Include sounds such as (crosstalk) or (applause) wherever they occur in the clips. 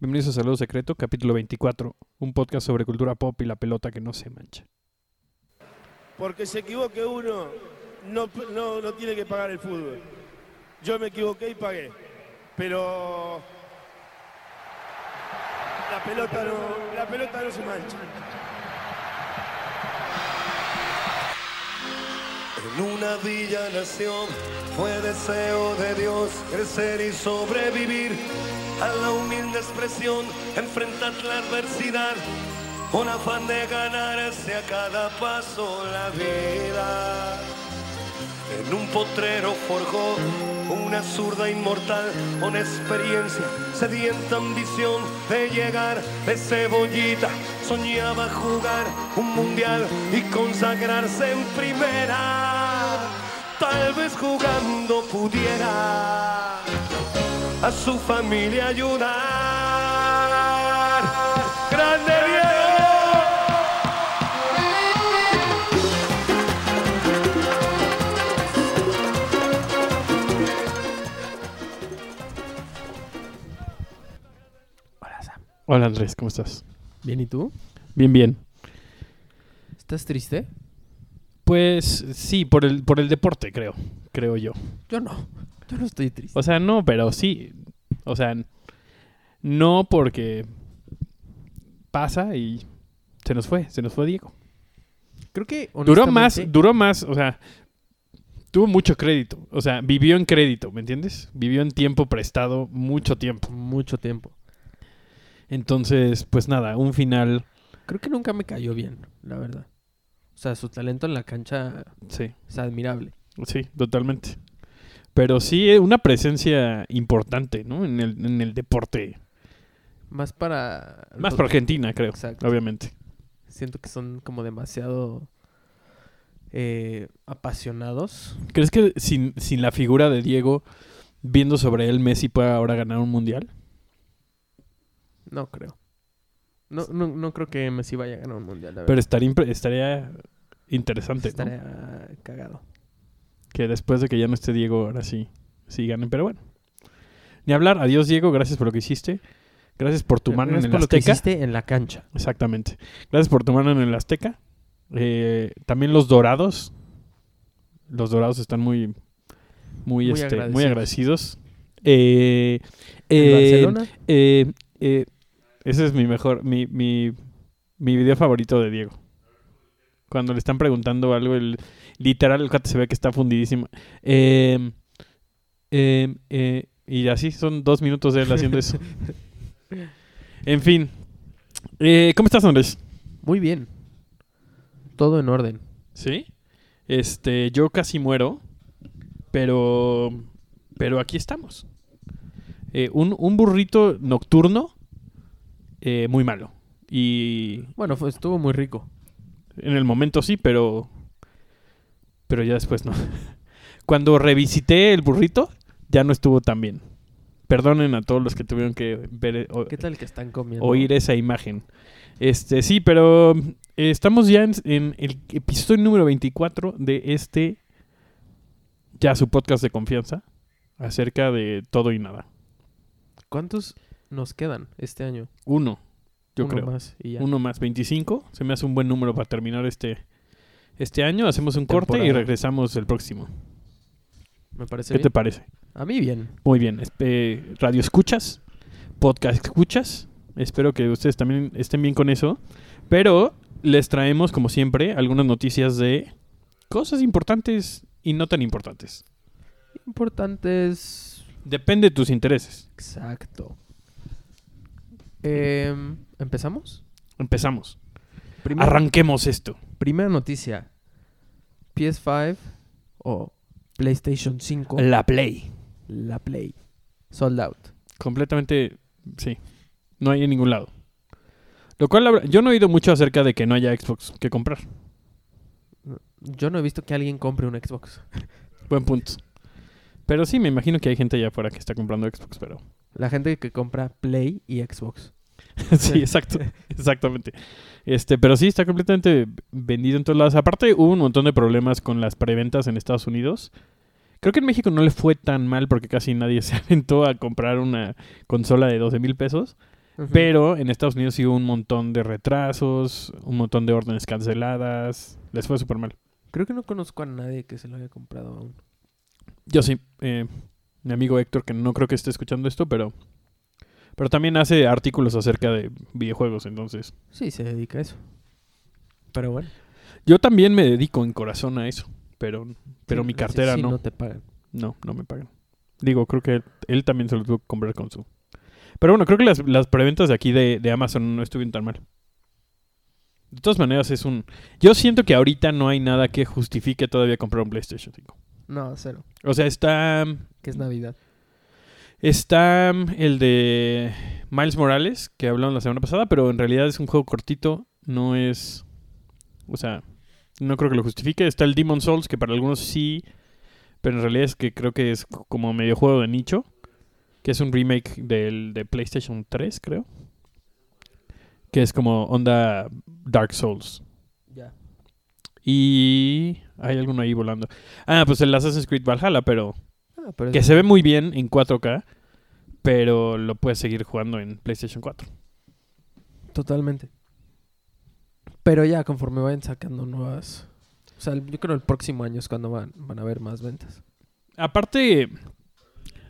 Bienvenidos a Saludo Secreto, capítulo 24, un podcast sobre cultura pop y la pelota que no se mancha. Porque se equivoque uno, no, no, no tiene que pagar el fútbol. Yo me equivoqué y pagué. Pero la pelota no, la pelota no se mancha. En una villa nación fue deseo de Dios crecer y sobrevivir a la humilde expresión, enfrentar la adversidad con afán de ganarse a cada paso la vida. En un potrero forjó una zurda inmortal con experiencia, sedienta ambición de llegar de cebollita. Soñaba jugar un mundial y consagrarse en primera. Tal vez jugando pudiera a su familia ayudar. ¡Grande Diego! Hola Andrés, ¿cómo estás? Bien, ¿y tú? Bien, bien. ¿Estás triste? Pues sí, por el, por el deporte, creo, creo yo. Yo no. Yo no estoy triste. O sea, no, pero sí. O sea, no porque pasa y se nos fue, se nos fue Diego. Creo que Duró más, duró más, o sea, tuvo mucho crédito. O sea, vivió en crédito, ¿me entiendes? Vivió en tiempo prestado mucho tiempo. mucho tiempo. Entonces, pues nada, un final, Creo que nunca me cayó bien, la verdad. O sea, su talento en la cancha sí, es admirable. sí, totalmente. Pero sí, eh, una presencia importante, ¿no? En el, en el deporte. Más para... Más para Argentina, creo, Exacto. obviamente. Siento que son como demasiado eh, apasionados. ¿Crees que sin, sin la figura de Diego, viendo sobre él, Messi pueda ahora ganar un mundial? No creo. No, no, no creo que Messi vaya a ganar un mundial, la Pero estaría, estaría interesante, ¿no? Estaría cagado. Que después de que ya no esté Diego, ahora sí, sí ganen. Pero bueno. Ni hablar. Adiós, Diego. Gracias por lo que hiciste. Gracias por tu mano Gracias en el por lo que Azteca. hiciste en la cancha. Exactamente. Gracias por tu mano en el Azteca. Eh, también los dorados. Los dorados están muy, muy, Muy este, agradecidos. muy agradecidos. Eh, ¿En eh, Barcelona? ese es mi mejor, mi, mi, mi video favorito de Diego. Cuando le están preguntando algo, el, literal el cuate se ve que está fundidísimo. Eh, eh, eh, y así son dos minutos de él haciendo eso. (laughs) en fin. Eh, ¿Cómo estás, Andrés? Muy bien. Todo en orden. Sí. Este, yo casi muero, pero, pero aquí estamos. Eh, un, un burrito nocturno, eh, muy malo. Y Bueno, fue, estuvo muy rico. en el momento sí, pero, pero ya después no. (laughs) Cuando revisité el burrito, ya no estuvo tan bien. Perdonen a todos los que tuvieron que ver, o- ¿Qué tal que están comiendo? oír esa imagen. Este, sí, pero eh, estamos ya en, en el episodio número 24 de este, ya su podcast de confianza, acerca de todo y nada. ¿Cuántos nos quedan este año? Uno, yo Uno creo. más y ya. Uno más 25, se me hace un buen número para terminar este, este año. Hacemos un corte y regresamos el próximo. Me parece ¿Qué bien. te parece? A mí bien. Muy bien. Espe- radio escuchas, podcast escuchas. Espero que ustedes también estén bien con eso. Pero les traemos, como siempre, algunas noticias de cosas importantes y no tan importantes. Importantes. Depende de tus intereses. Exacto. Em, ¿Empezamos? Empezamos. Arranquemos esto. primera noticia. PS5 o PlayStation 5. La Play. La Play. Sold out. Completamente, sí. No hay en ningún lado. Lo cual, yo no he oído mucho acerca de que no haya Xbox que comprar. Yo no he visto que alguien compre un Xbox. (laughs) Buen punto. Pero sí, me imagino que hay gente allá afuera que está comprando Xbox, pero... La gente que compra Play y Xbox. (laughs) sí, exacto. Exactamente. Este, pero sí, está completamente vendido en todos lados. Aparte, hubo un montón de problemas con las preventas en Estados Unidos. Creo que en México no le fue tan mal porque casi nadie (laughs) se aventó a comprar una consola de 12 mil pesos. Pero en Estados Unidos sí hubo un montón de retrasos, un montón de órdenes canceladas. Les fue súper mal. Creo que no conozco a nadie que se lo haya comprado aún. Yo sí, eh, mi amigo Héctor, que no creo que esté escuchando esto, pero, pero también hace artículos acerca de videojuegos, entonces. Sí, se dedica a eso. Pero bueno. Yo también me dedico en corazón a eso, pero, pero Sí, mi sí, cartera sí, no. no te pagan. No, no me pagan. Digo, creo que él, él también se lo tuvo que comprar con su... Pero bueno, creo que las, las preventas de aquí de, de Amazon no estuvieron tan mal. De todas maneras, es un... Yo siento que ahorita no hay nada que justifique todavía comprar un PlayStation 5. No, cero. O sea, está... Que es Navidad. Está el de Miles Morales, que hablamos la semana pasada, pero en realidad es un juego cortito, no es... O sea, no creo que lo justifique. Está el Demon Souls, que para algunos sí, pero en realidad es que creo que es como medio juego de nicho, que es un remake del de PlayStation 3, creo. Que es como onda Dark Souls. Ya. Y hay alguno ahí volando. Ah, pues el Assassin's Creed Valhalla, pero pero que se ve muy bien en 4K, pero lo puedes seguir jugando en PlayStation 4. Totalmente. Pero ya conforme vayan sacando nuevas... O sea, yo creo el próximo año es cuando van, van a haber más ventas. Aparte,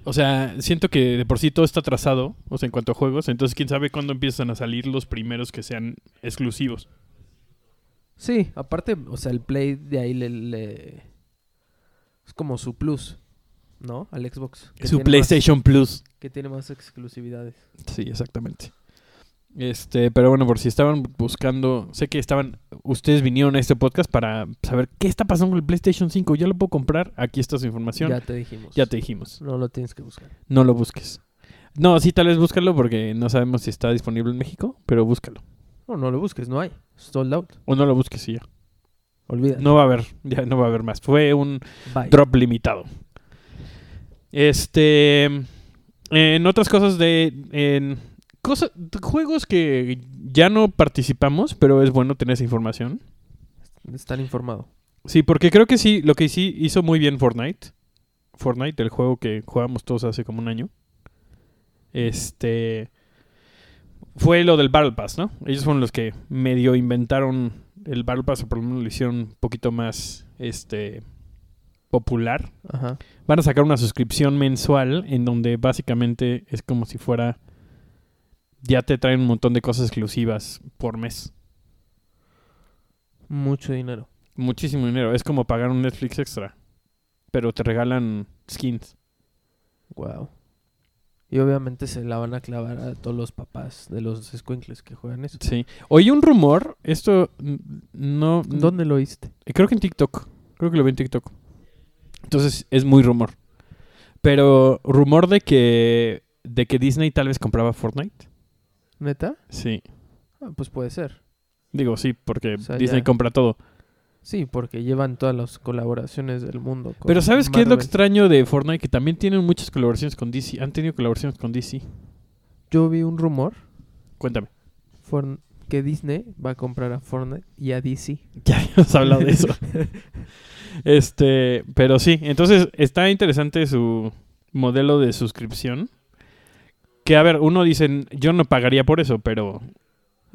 o sea, siento que de por sí todo está atrasado, o sea, en cuanto a juegos, entonces quién sabe cuándo empiezan a salir los primeros que sean exclusivos. Sí, aparte, o sea, el Play de ahí le... le- Es como su plus, ¿no? Al Xbox. que Su PlayStation Plus. que tiene más exclusividades. Sí, exactamente. Este, pero bueno, por si estaban buscando, sé que estaban, ustedes vinieron a este podcast para saber qué está pasando con el PlayStation 5, ya lo puedo comprar, aquí está su información, Ya ya, te dijimos. te dijimos. No lo tienes que buscar. No lo busques. No, sí, tal vez búscalo porque no sabemos si está disponible en México, pero búscalo. No, no lo busques, no hay. Sold out. O no lo busques y ya. Olvídalo. No va a haber, ya no va a haber más. Fue un Bye. drop limitado. Este. En otras cosas de. En cosas, juegos que ya no participamos, pero es bueno tener esa información. Estar informado. Sí, porque creo que sí, lo que sí hizo muy bien Fortnite. Fortnite, el juego que jugamos todos hace como un año. Este. Fue lo del Battle Pass, ¿no? Ellos fueron los que medio inventaron el Battle Pass, o por lo menos lo hicieron un poquito más. Este. Popular. Ajá. Van a sacar una suscripción mensual en donde básicamente es como si fuera. Ya te traen un montón de cosas exclusivas por mes. Mucho dinero. Muchísimo dinero. Es como pagar un Netflix extra. Pero te regalan skins. Wow. Y obviamente se la van a clavar a todos los papás de los squinkles que juegan eso. Sí. Oí un rumor. Esto no. ¿Dónde lo oíste? Creo que en TikTok. Creo que lo vi en TikTok. Entonces es muy rumor. Pero rumor de que. De que Disney tal vez compraba Fortnite. ¿Neta? Sí. Ah, pues puede ser. Digo sí, porque O sea, Disney ya. compra todo. Sí, porque llevan todas las colaboraciones del mundo. con Pero ¿sabes qué es lo extraño de Fortnite? Que también tienen muchas colaboraciones con DC. Han tenido colaboraciones con DC. Yo vi un rumor Cuéntame. Que Disney va a comprar a Fortnite y a DC. (laughs) Ya habíamos hablado de eso. (laughs) este, pero sí, entonces está interesante su modelo de suscripción. Que a ver, uno dice, yo no pagaría por eso, pero,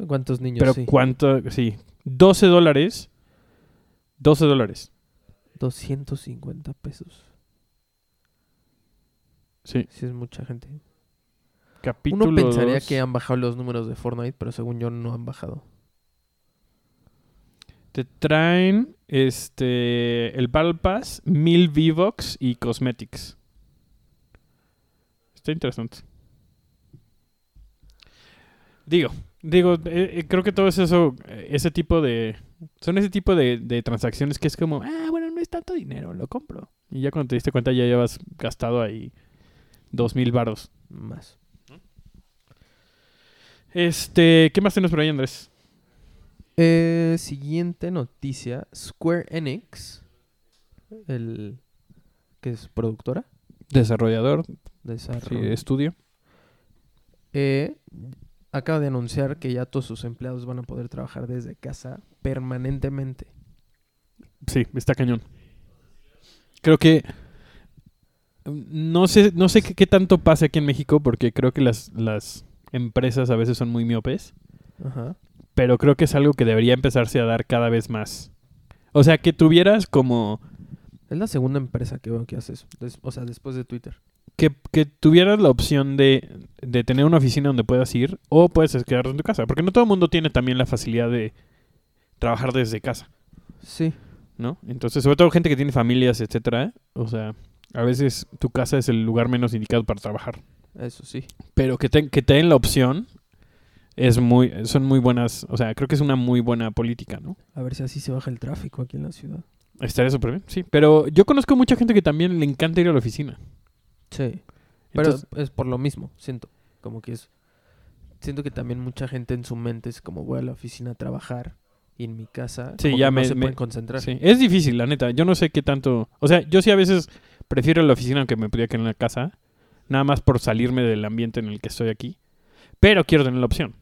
¿Cuántos niños? pero sí. ¿cuánto? Sí, 12 dólares. 12 dólares. 250 pesos. Sí, Sí, es mucha gente. capítulo Uno pensaría dos. que han bajado los números de Fortnite, pero según yo no han bajado. Te traen este el Battle Pass, 1000 V-Bucks y Cosmetics. Está interesante. Digo, digo, eh, eh, creo que todo es eso, eh, ese tipo de... Son ese tipo de, de transacciones que es como, ah, bueno, no es tanto dinero, lo compro. Y ya cuando te diste cuenta ya llevas gastado ahí dos mil varos. Más. Este, ¿qué más tenemos por ahí, Andrés? Eh, siguiente noticia. Square Enix, el que es productora, Desarrollador, sí, desarrollo, estudio. eh, acaba de anunciar que ya todos sus empleados van a poder trabajar desde casa permanentemente. Sí, está cañón. Creo que no sé, no sé qué, qué tanto pasa aquí en México porque creo que las, las empresas a veces son muy miopes, Ajá. Pero creo que es algo que debería empezarse a dar cada vez más. O sea, que tuvieras como Es la segunda empresa que veo que hace eso. O sea, después de Twitter. que, que tuvieras la opción de, de tener una oficina donde puedas ir o puedes quedarte en tu casa, porque no todo el mundo tiene también la facilidad de trabajar desde casa. Sí. ¿no? Entonces, sobre todo gente que tiene familias, etcétera, o sea, a veces tu casa es el lugar menos indicado para trabajar. Eso sí. Pero que te, que te den la opción es muy, son muy buenas, o sea, creo que es una muy buena política, ¿no? A ver si así se baja el tráfico aquí en la ciudad. Estaría súper bien, sí. Pero yo conozco mucha gente que también le encanta ir a la oficina. Sí. Pero Entonces, es por lo mismo, siento. Como que es. Siento que también mucha gente en su mente es como voy a la oficina a trabajar y en mi casa. Sí, ya me- no se me- pueden concentrar. sí, es difícil, la neta. Yo no sé qué tanto, o sea, yo sí a veces prefiero la oficina aunque me pudiera quedar en la casa, nada más por salirme del ambiente en el que estoy aquí. Pero quiero tener la opción.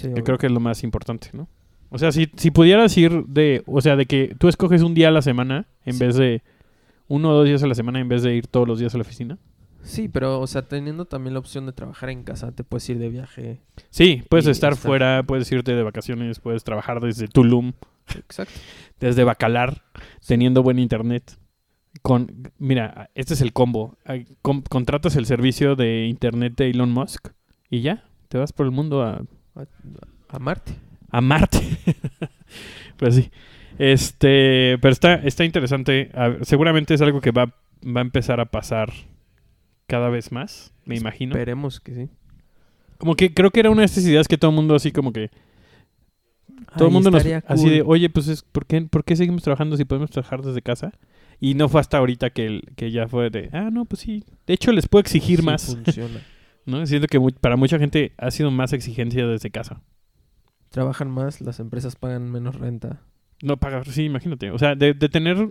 Sí, Que obvio. creo que es lo más importante, ¿no? O sea, si, si pudieras ir de, o sea, de que tú escoges un día a la semana en Sí. vez de uno o dos días a la semana en vez de ir todos los días a la oficina. Sí, pero, o sea, teniendo también la opción de trabajar en casa, te puedes ir de viaje. Sí, puedes estar estar- fuera, puedes irte de vacaciones, puedes trabajar desde Tulum, Exacto. desde Bacalar, teniendo buen internet. Con, mira, este es el combo. Ay, com- contratas el servicio de internet de Elon Musk y ya, te vas por el mundo a, A, Marte. a Marte. (laughs) pues sí. Este, pero está, está interesante. Ver, seguramente es algo que va, va a empezar a pasar cada vez más, me imagino. Esperemos que sí. Como que creo que era una de estas ideas que todo el mundo así como que todo el mundo nos estaría así cool. de, oye, pues es, ¿por qué, ¿por qué seguimos trabajando si podemos trabajar desde casa? Y no fue hasta ahorita que, el- que ya fue de, ah, no, pues sí. De hecho, les puedo exigir Sí más, funciona. (laughs) ¿no? Siento que para mucha gente ha sido más exigencia desde casa. Trabajan más, las empresas pagan menos renta. No pagar, sí, imagínate. O sea, de, de tener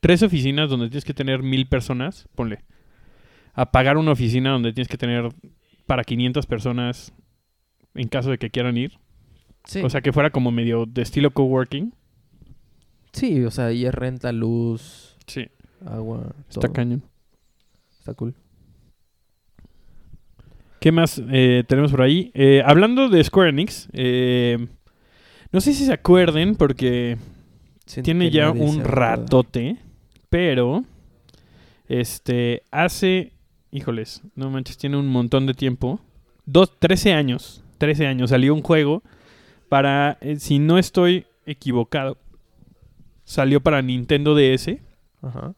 tres oficinas donde tienes que tener mil personas, ponle. A pagar una oficina donde tienes que tener para 500 personas en caso de que quieran ir. Sí. O sea, que fuera como medio de estilo coworking. sí, o sea, y es renta, luz, Sí. agua. Está todo. cañón. Está cool. ¿Qué más eh, tenemos por ahí? Eh, hablando de Square Enix, eh, no sé si se acuerden porque Siento tiene ya un ratote, pero este hace, híjoles, no manches, tiene un montón de tiempo, dos, 13 años, 13 años salió un juego para, si no estoy equivocado, salió para Nintendo DS. Ajá.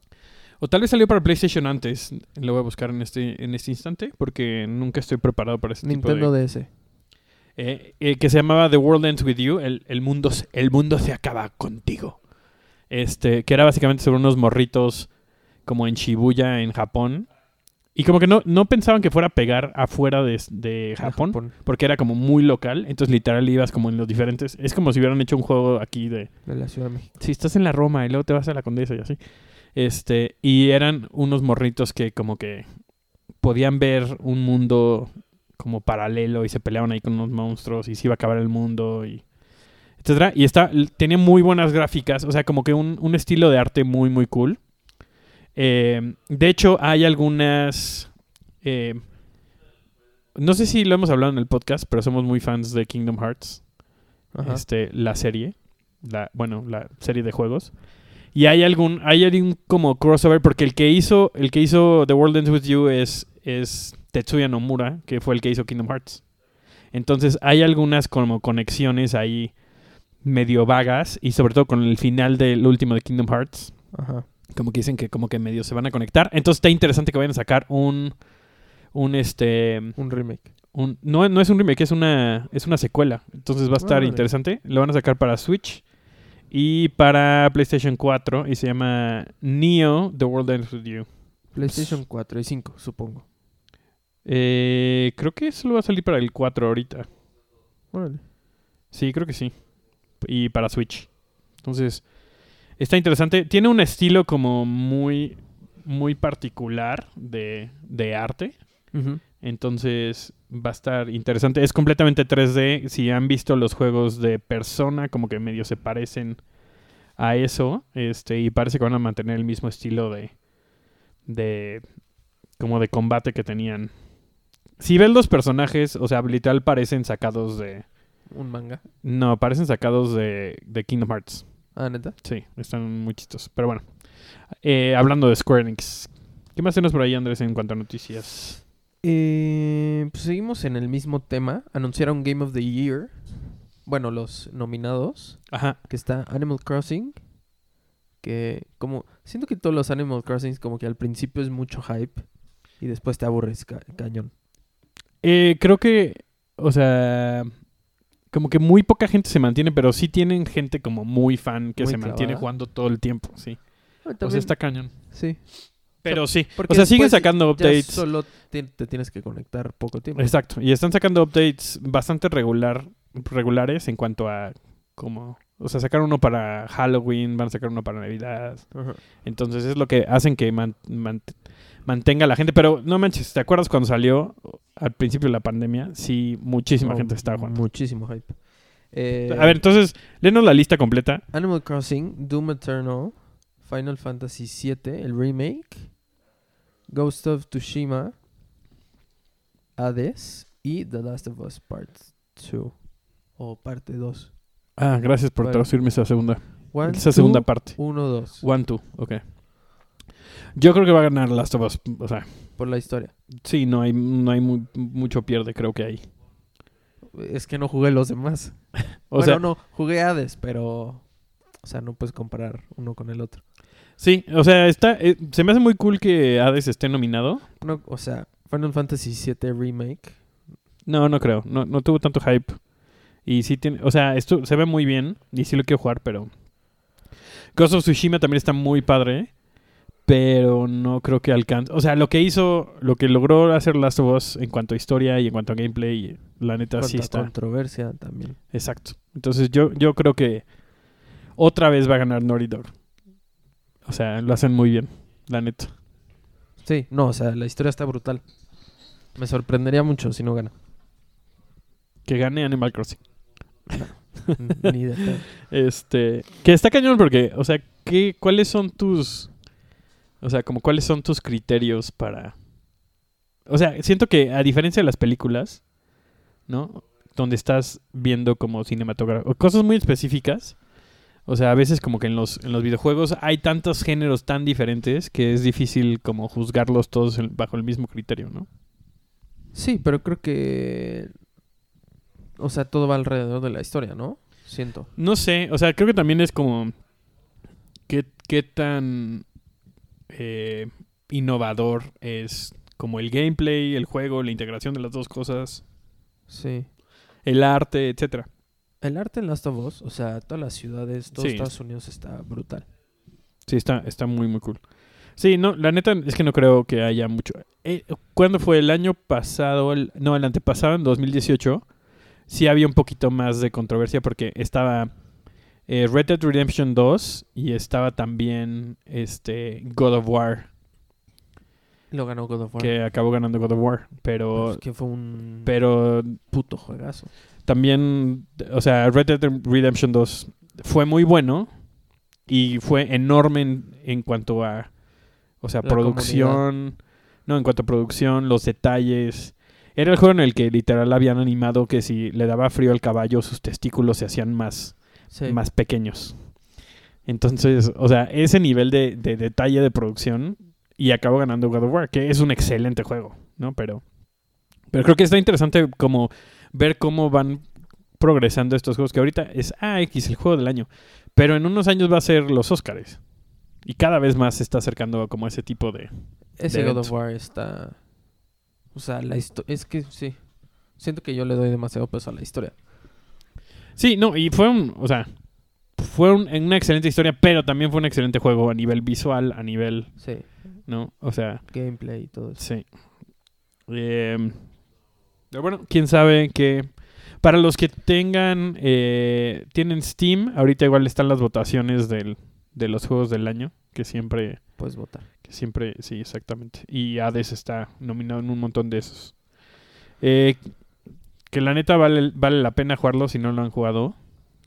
O tal vez salió para PlayStation antes. Lo voy a buscar en este, en este instante porque nunca estoy preparado para este Nintendo tipo de... DS. Eh, eh, que se llamaba The World Ends With You. El, el mundo, se- el mundo se acaba contigo. Este, que era básicamente sobre unos morritos como en Shibuya, en Japón. Y como que no, no pensaban que fuera a pegar afuera de, de Japón, porque era como muy local. Entonces literal ibas como en los diferentes... Es como si hubieran hecho un juego aquí de De la Ciudad de México. si estás en la Roma y luego te vas a la Condesa y así. Este, y eran unos morritos que como que podían ver un mundo como paralelo y se peleaban ahí con unos monstruos y se iba a acabar el mundo y etcétera. Y está, tenía muy buenas gráficas, o sea, como que un, un estilo de arte muy, muy cool. Eh, de hecho, hay algunas... eh, no sé si lo hemos hablado en el podcast, pero somos muy fans de Kingdom Hearts Ajá. este, la serie, la, bueno, la serie de juegos. Y hay algún, hay algún como crossover, porque el que hizo, el que hizo The World Ends With You es, es Tetsuya Nomura, que fue el que hizo Kingdom Hearts. Entonces hay algunas como conexiones ahí medio vagas, y sobre todo con el final del último de Kingdom Hearts, Ajá. como que dicen que como que medio se van a conectar. Entonces está interesante que vayan a sacar un, un este, Un remake. un- no, no es un remake, es una, es una secuela. Entonces va a estar interesante. Lo van a sacar para Switch y para PlayStation 4 y se llama Neo The World Ends With You. PlayStation 4 y 5, supongo. Eh, creo que solo va a salir para el 4 ahorita. Sí, creo que sí. Y para Switch. Entonces, está interesante. Tiene un estilo como muy, muy particular de, de arte. Entonces va a estar interesante. Es completamente 3D. Si han visto los juegos de persona, como que medio se parecen a eso. Este, y parece que van a mantener el mismo estilo de. de. como de combate que tenían si ves los personajes, o sea, literal parecen sacados de... Un manga. No, parecen sacados de, de Kingdom Hearts. Ah, neta. Sí, están muy chistosos. Pero bueno, eh, hablando de Square Enix, ¿qué más tenemos por ahí, Andrés, en cuanto a noticias? Eh, pues seguimos en el mismo tema. Anunciaron Game of the Year. Bueno, los nominados. Ajá. Que está Animal Crossing. Que como... Siento que todos los Animal Crossings como que al principio es mucho hype. Y después te aburres ca- cañón. Eh, creo que, o sea, como que muy poca gente se mantiene, pero sí tienen gente como muy fan que Muy se mantiene jugando todo el tiempo, sí. Ah, O sea, también- está cañón. Sí. Pero sí, Porque o sea, siguen sacando ya updates. solo te, te tienes que conectar poco tiempo. Exacto, y están sacando updates bastante regular, regulares en cuanto a como, o sea, sacaron uno para Halloween, van a sacar uno para Navidad. Entonces es lo que hacen que man- man- mantenga a la gente. Pero no manches, ¿te acuerdas cuando salió al principio de la pandemia? Sí, muchísima No, gente estaba jugando. Muchísimo hype. Eh, A ver, entonces, léenos la lista completa. Animal Crossing, Doom Eternal, Final Fantasy VII, el remake, Ghost of Tsushima, Hades y The Last of Us Part 2 o parte 2. Ah, gracias por traducirme esa segunda, One, esa segunda two, parte. uno, dos. One, two, ok. Yo creo que va a ganar Last of Us. O sea, Por la historia. sí, no hay, no hay mu- mucho pierde, creo que hay. Es que no jugué los demás. (laughs) O bueno, sea, no, jugué Hades, pero... O sea, no puedes comparar uno con el otro. Sí, o sea, está, eh, se me hace muy cool que Hades esté nominado. No, o sea, Final Fantasy VII Remake. No, no creo. No, no tuvo tanto hype. Y sí tiene, o sea, esto se ve muy bien y sí lo quiero jugar, pero Ghost of Tsushima también está muy padre, pero no creo que alcance. O sea, lo que hizo, lo que logró hacer Last of Us en cuanto a historia y en cuanto a gameplay, la neta sí está. controversia también. Exacto. Entonces yo, yo creo que otra vez va a ganar Naughty Dog. O sea, lo hacen muy bien, la neta. Sí, no, o sea, la historia está brutal. Me sorprendería mucho si no gana. Que gane Animal Crossing. (laughs) Ni de. Este, que está cañón porque, o sea, ¿qué, ¿cuáles son tus, o sea, como cuáles son tus criterios para, o sea, siento que a diferencia de las películas, ¿no? Donde estás viendo como cinematografía, cosas muy específicas, o sea, a veces como que en los, en los videojuegos hay tantos géneros tan diferentes que es difícil como juzgarlos todos en- bajo el mismo criterio, ¿no? Sí, pero creo que... O sea, todo va alrededor de la historia, ¿no? Siento. No sé, o sea, creo que también es como qué, qué tan eh, innovador es como el gameplay, el juego, la integración de las dos cosas, Sí. el arte, etcétera. El arte en Last of Us, o sea, todas las ciudades, todo Sí. Estados Unidos está brutal. Sí, está, está muy, muy cool. Sí, no, la neta es que no creo que haya mucho. Eh, ¿Cuándo fue? El año pasado, el- no, el antepasado, en 2018, sí había un poquito más de controversia porque estaba eh, Red Dead Redemption 2 y estaba también este God of War, Lo ganó God of War. que acabó ganando God of War, pero Pues que fue un pero puto juegazo. También, o sea, Red Dead Redemption 2 fue muy bueno y fue enorme en, en cuanto a, o sea, La producción, no, en cuanto a producción, los detalles. Era el juego en el que literal habían animado que si le daba frío al caballo, sus testículos se hacían más, Sí. más pequeños. Entonces, o sea, ese nivel de, de detalle de producción y acabó ganando God of War, que es un excelente juego, ¿no? Pero, pero creo que está interesante como ver cómo van progresando estos juegos, que ahorita es AX, el juego del año, pero en unos años va a ser los Oscars. Y cada vez más se está acercando como ese tipo de... Ese de God of. War está... O sea, la historia... Es que sí. Siento que yo le doy demasiado peso a la historia. Sí, no, y fue un, o sea, fue un- una excelente historia, pero también fue un excelente juego a nivel visual, a nivel, Sí. ¿no? O sea, Gameplay y todo eso. Sí. Eh, pero bueno, quién sabe que... Para los que tengan... eh, tienen Steam, ahorita igual están las votaciones del, de los juegos del año, que siempre... Puedes votar. Que siempre... Sí, exactamente. Y Hades está nominado en un montón de esos. Eh, que la neta vale, vale la pena jugarlo si no lo han jugado.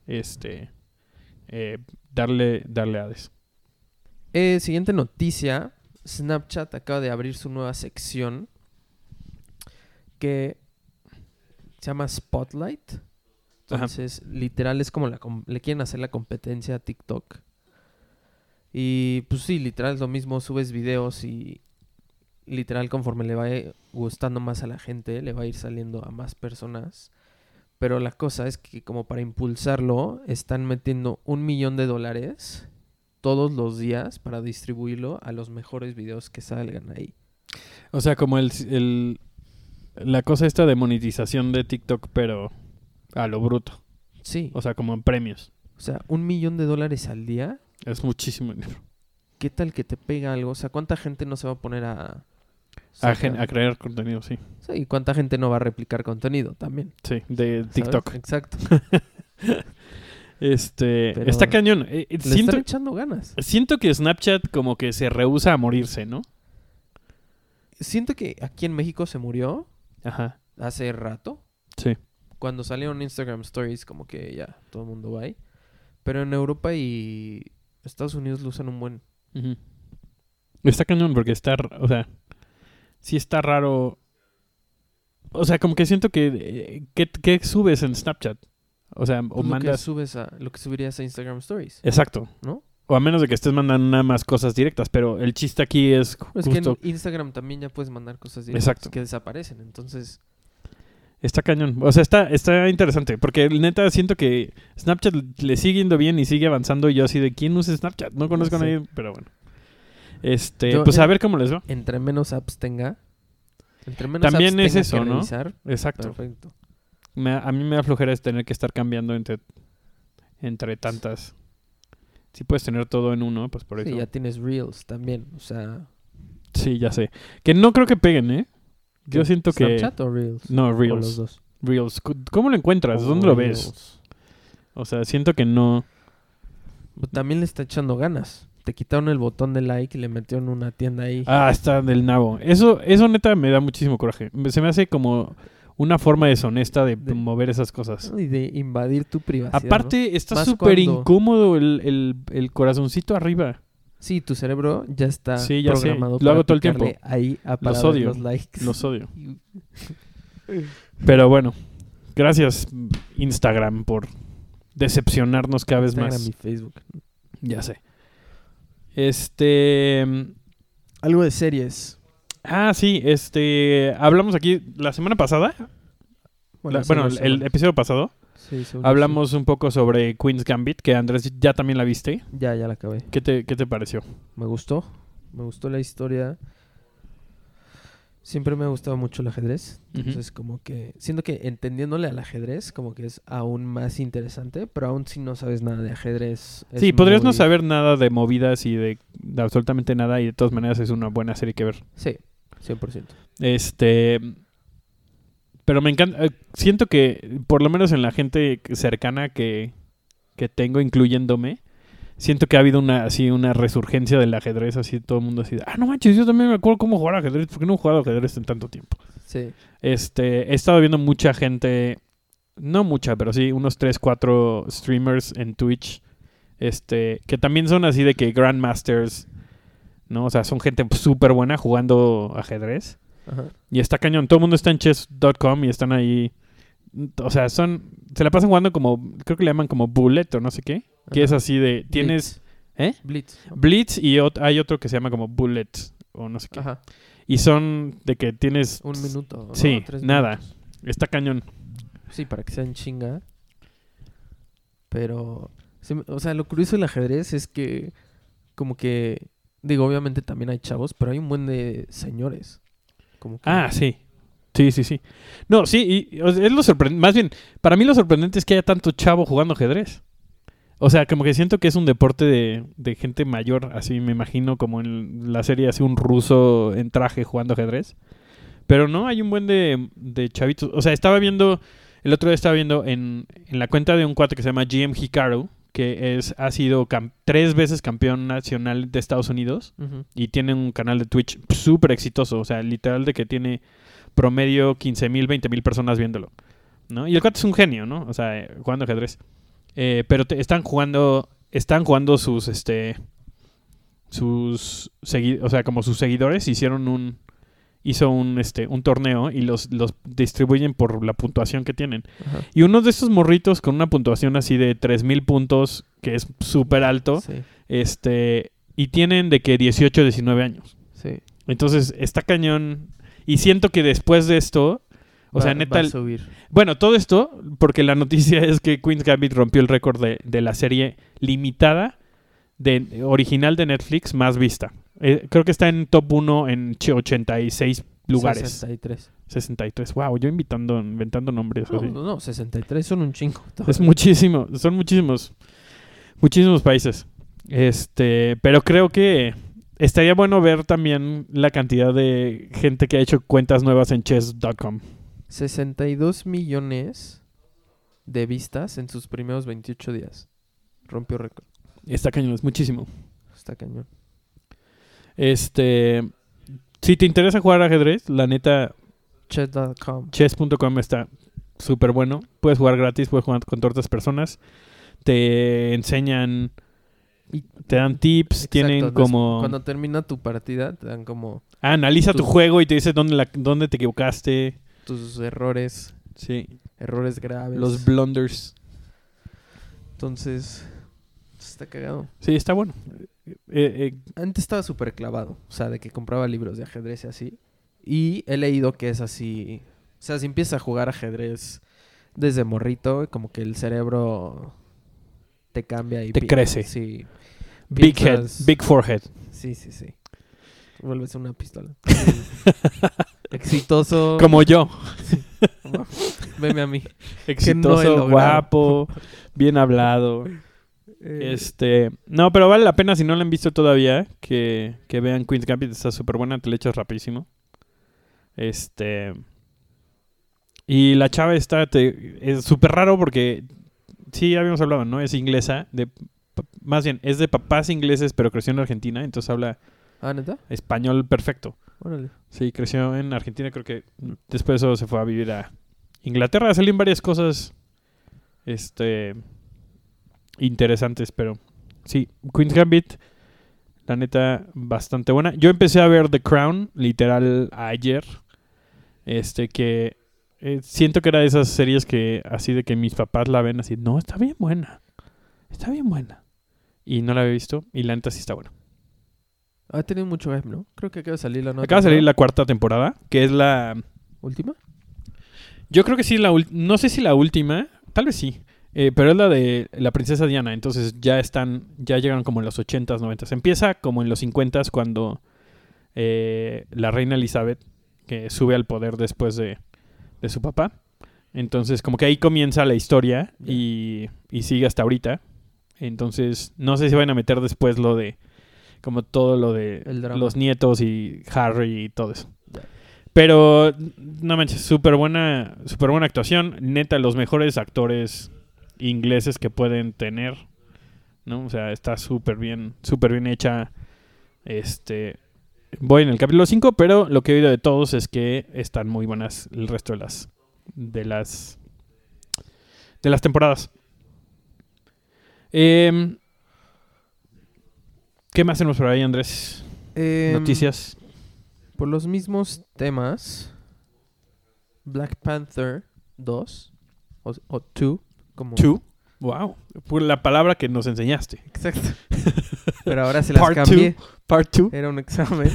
Este... eh, darle, darle Hades. Eh, siguiente noticia. Snapchat acaba de abrir su nueva sección que se llama Spotlight. Ajá. Entonces, literal es como la le quieren hacer la competencia a TikTok. Y pues sí, literal es lo mismo, subes videos y literal conforme le va gustando más a la gente, le va a ir saliendo a más personas. Pero la cosa es que como para impulsarlo, están metiendo un millón de dólares todos los días para distribuirlo a los mejores videos que salgan ahí. O sea, como el, el- la cosa esta de monetización de TikTok, pero a lo bruto. Sí, O sea, como en premios. o sea, un millón de dólares al día Es muchísimo dinero. ¿qué tal que te pega algo? O sea, ¿cuánta gente no se va a poner a... A, gen- a crear contenido, sí. Sí, y cuánta gente no va a replicar contenido también. Sí, de ¿sabes? TikTok. Exacto. (laughs) Este, Pero está cañón. Eh, eh, Le siento, están echando ganas. siento que Snapchat como que se rehúsa a morirse, ¿no? Siento que aquí en México se murió Ajá. hace rato. Sí. Cuando salieron Instagram Stories, como que ya todo el mundo va ahí. Pero en Europa y Estados Unidos lo usan un buen. Ujú. Está cañón porque está, o sea, sí está raro. O sea, como que siento que eh, ¿qué, qué subes en Snapchat? O sea, o lo que mandas subes a, lo que subirías a Instagram Stories, Exacto. ¿no? O a menos de que estés mandando nada más cosas directas, pero el chiste aquí es es que en Instagram también ya puedes mandar cosas directas Exacto. que desaparecen. Entonces, Está cañón. O sea, está, está interesante. Porque neta siento que Snapchat le sigue yendo bien y sigue avanzando. Y yo así de quién usa Snapchat. No conozco a nadie, pero bueno. Este, Yo pues a ver cómo les va. entre menos apps tenga, entre menos También apps es tenga eso, que ¿no? revisar, Exacto. perfecto. Me- a mí me da flojera es tener que estar cambiando entre, entre tantas. Si puedes tener todo en uno, pues por eso. Sí, ya tienes Reels también, o sea... Sí, ya sé. Que no creo que peguen, ¿eh? Yo ¿qué? siento que... ¿Snapchat o Reels? No, O los Reels. dos. Reels. ¿Cómo lo encuentras? ¿Dónde lo ves? O sea, siento que no... Pues También le está echando ganas. Te quitaron el botón de like y le metieron una tienda ahí. Ah, está del nabo. Eso, eso neta me da muchísimo coraje. Se me hace como una forma deshonesta de, De- mover esas cosas. Y de invadir tu privacidad. ¿no? Aparte, está súper cuando- incómodo el, el, el corazoncito arriba. Sí, tu cerebro ya está Sí, ya sé. programado Lo para hago todo el tiempo. Ahí a Los odio. los likes. Los odio. (laughs) Pero bueno, gracias Instagram por decepcionarnos cada vez más. y Facebook. Ya sé. Este... Algo de series. Ah, sí, este... Hablamos aquí la semana pasada. la- bueno, el, episodio pasado. Sí, Hablamos un poco sobre Queen's Gambit, que Andrés ya también la viste. Ya, ya la acabé. ¿Qué te, qué te pareció? Me gustó. Me gustó la historia. Siempre me ha gustado mucho el ajedrez. Entonces, como que. Siento que entendiéndole al ajedrez, como que es aún más interesante. Pero aún si no sabes nada de ajedrez. sí, podrías no saber nada de movidas y de, de absolutamente nada, y de todas maneras es una buena serie que ver. Sí, 100%. Este. Pero me encanta. eh, Siento que, por lo menos en la gente cercana que, que tengo, incluyéndome, siento que ha habido una así una resurgencia del ajedrez, así todo el mundo así. Ah, no manches, yo también me acuerdo cómo jugar ajedrez. ¿Por qué no he jugado ajedrez en tanto tiempo? Sí. Este, he estado viendo mucha gente, no mucha, pero sí, unos 3, 4 streamers en Twitch, este, que también son así de que Grandmasters, ¿no? O sea, son gente súper buena jugando ajedrez. Ajá. Y está cañón, todo el mundo está en chess.com y están ahí, o sea, son, se la pasan jugando como, creo que le llaman como bullet o no sé qué, que es así de, tienes ¿Eh? Blitz. blitz y ot- hay otro que se llama como bullet o no sé qué. Ajá. Y son de que tienes, Un minuto. ¿no? Sí, Tres nada. minutos. está cañón. Sí, para que sean chinga. Pero, o sea, lo curioso del ajedrez es que, como que, digo, obviamente también hay chavos, pero hay un buen de señores. Como Ah, sí. Sí, sí, sí. No, sí, y, es lo sorprendente. Más bien, para mí lo sorprendente es que haya tanto chavo jugando ajedrez. O sea, como que siento que es un deporte de, de gente mayor, así me imagino, como en la serie, así un ruso en traje jugando ajedrez. Pero no, hay un buen de, de chavitos. O sea, estaba viendo, el otro día estaba viendo en, en la cuenta de un cuate que se llama GM Hikaru, que es, ha sido tres veces campeón nacional de Estados Unidos y tiene un canal de Twitch súper exitoso. O sea, literal de que tiene promedio 15 mil, 20 mil personas viéndolo. ¿no? Y el cuate es un genio, ¿no? O sea, eh, jugando ajedrez. Eh, pero te- están jugando. Están jugando sus este. Sus o sea, como sus seguidores hicieron un. Hizo un, este, un torneo y los, los distribuyen por la puntuación que tienen. Ajá. Y uno de esos morritos con una puntuación así de 3000 puntos, que es súper alto, Sí, este, y tienen de que 18, 19 años. sí. Entonces, está cañón. Y siento que después de esto, o Va- sea, va neta, a subir. bueno, todo esto, porque la noticia (laughs) es que Queen's Gambit rompió el récord de, de la serie limitada de, original de Netflix más vista. Eh, creo que está en top 1 en ch- 86 lugares. 63. 63. Wow, yo invitando, inventando nombres. No, así. no, no, 63 son un chingo. Es muchísimo, son muchísimos, muchísimos países. Este, pero creo que estaría bueno ver también la cantidad de gente que ha hecho cuentas nuevas en chess.com. 62 millones de vistas en sus primeros 28 días. Rompió récord. Está cañón, es muchísimo. Está cañón. Este, si te interesa jugar ajedrez, la neta, Chat.com. chess.com está súper bueno. Puedes jugar gratis, puedes jugar con otras personas. Te enseñan, te dan tips, tienen Exacto, como... Cuando termina tu partida, te dan como Ah, analiza tu juego y te dice dónde, la- dónde te equivocaste. tus errores, Sí, errores graves. los blunders. Entonces, está cagado. Sí, está bueno. Eh, eh, Antes estaba súper clavado. O sea, de que compraba libros de ajedrez y así. Y he leído que es así. O sea, si empiezas a jugar ajedrez desde morrito, como que el cerebro te cambia y Te crece. Sí. big head, big forehead. Sí, sí, sí. Vuelves una pistola. (laughs) Exitoso. Como yo. (laughs) Veme a mí. Exitoso, guapo, bien hablado. Eh, Este, no, pero vale la pena si no la han visto todavía que, que vean Queen's Gambit, está súper buena, te la echas rapidísimo. Este y la chava está te- es súper raro porque sí ya habíamos hablado, ¿no? Es inglesa, de más bien es de papás ingleses, pero creció en Argentina, entonces habla ¿Ah, neta? español perfecto. Órale. Sí, creció en Argentina, creo que después de eso se fue a vivir a Inglaterra. Salían varias cosas este interesantes, pero sí, Queen's Gambit, la neta, bastante buena. Yo empecé a ver The Crown, literal, ayer. Este, que eh, siento que era de esas series que, así de que mis papás la ven así, no, está bien buena, está bien buena. Y no la había visto, y la neta sí está buena. Ha tenido mucho hype, ¿no? Creo que acaba de salir la nueva Acaba de salir la cuarta temporada, que es la... ¿Última? Yo creo que sí, la ul- no sé si la última, tal vez sí, eh, pero es la de la princesa Diana, entonces ya están, ya llegan como en los 80s, 90s. Empieza como en los 50s cuando eh, la reina Elizabeth, que sube al poder después de, de su papá. Entonces como que ahí comienza la historia y, y sigue hasta ahorita. Entonces no sé si van a meter después lo de, como todo lo de los nietos y Harry y todo eso. Pero, no manches, súper buena, súper buena actuación. Neta, los mejores actores ingleses que pueden tener. ¿No? O sea, está súper bien, súper bien hecha. Este. Voy en el capítulo 5, pero lo que he oído de todos es que están muy buenas el resto de las. de las. de las temporadas. Em, ¿Qué más tenemos por ahí, Andrés? Em, Noticias. Por los mismos temas, Black Panther 2 o, o 2, como... Two. Wow. Por la palabra que nos enseñaste. Exacto. (laughs) Pero ahora se las Part cambié. Part 2. Era un examen.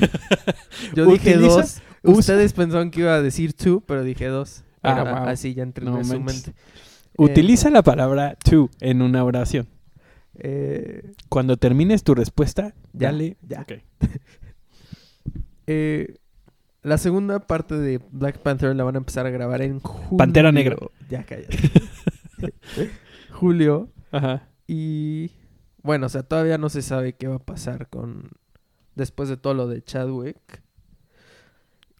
(laughs) Yo dije dos. Ustedes pensaban que iba a decir two, pero dije dos. Ah, wow. Así ya entré No en su mente. Utiliza la palabra to en una oración. Eh, Cuando termines tu respuesta, Ya, dale. ya. Ok. (laughs) eh, la segunda parte de Black Panther la van a empezar a grabar en julio. Pantera Negra. Ya cállate. (laughs) julio. Ajá. Y bueno, o sea, todavía no se sabe qué va a pasar con después de todo lo de Chadwick.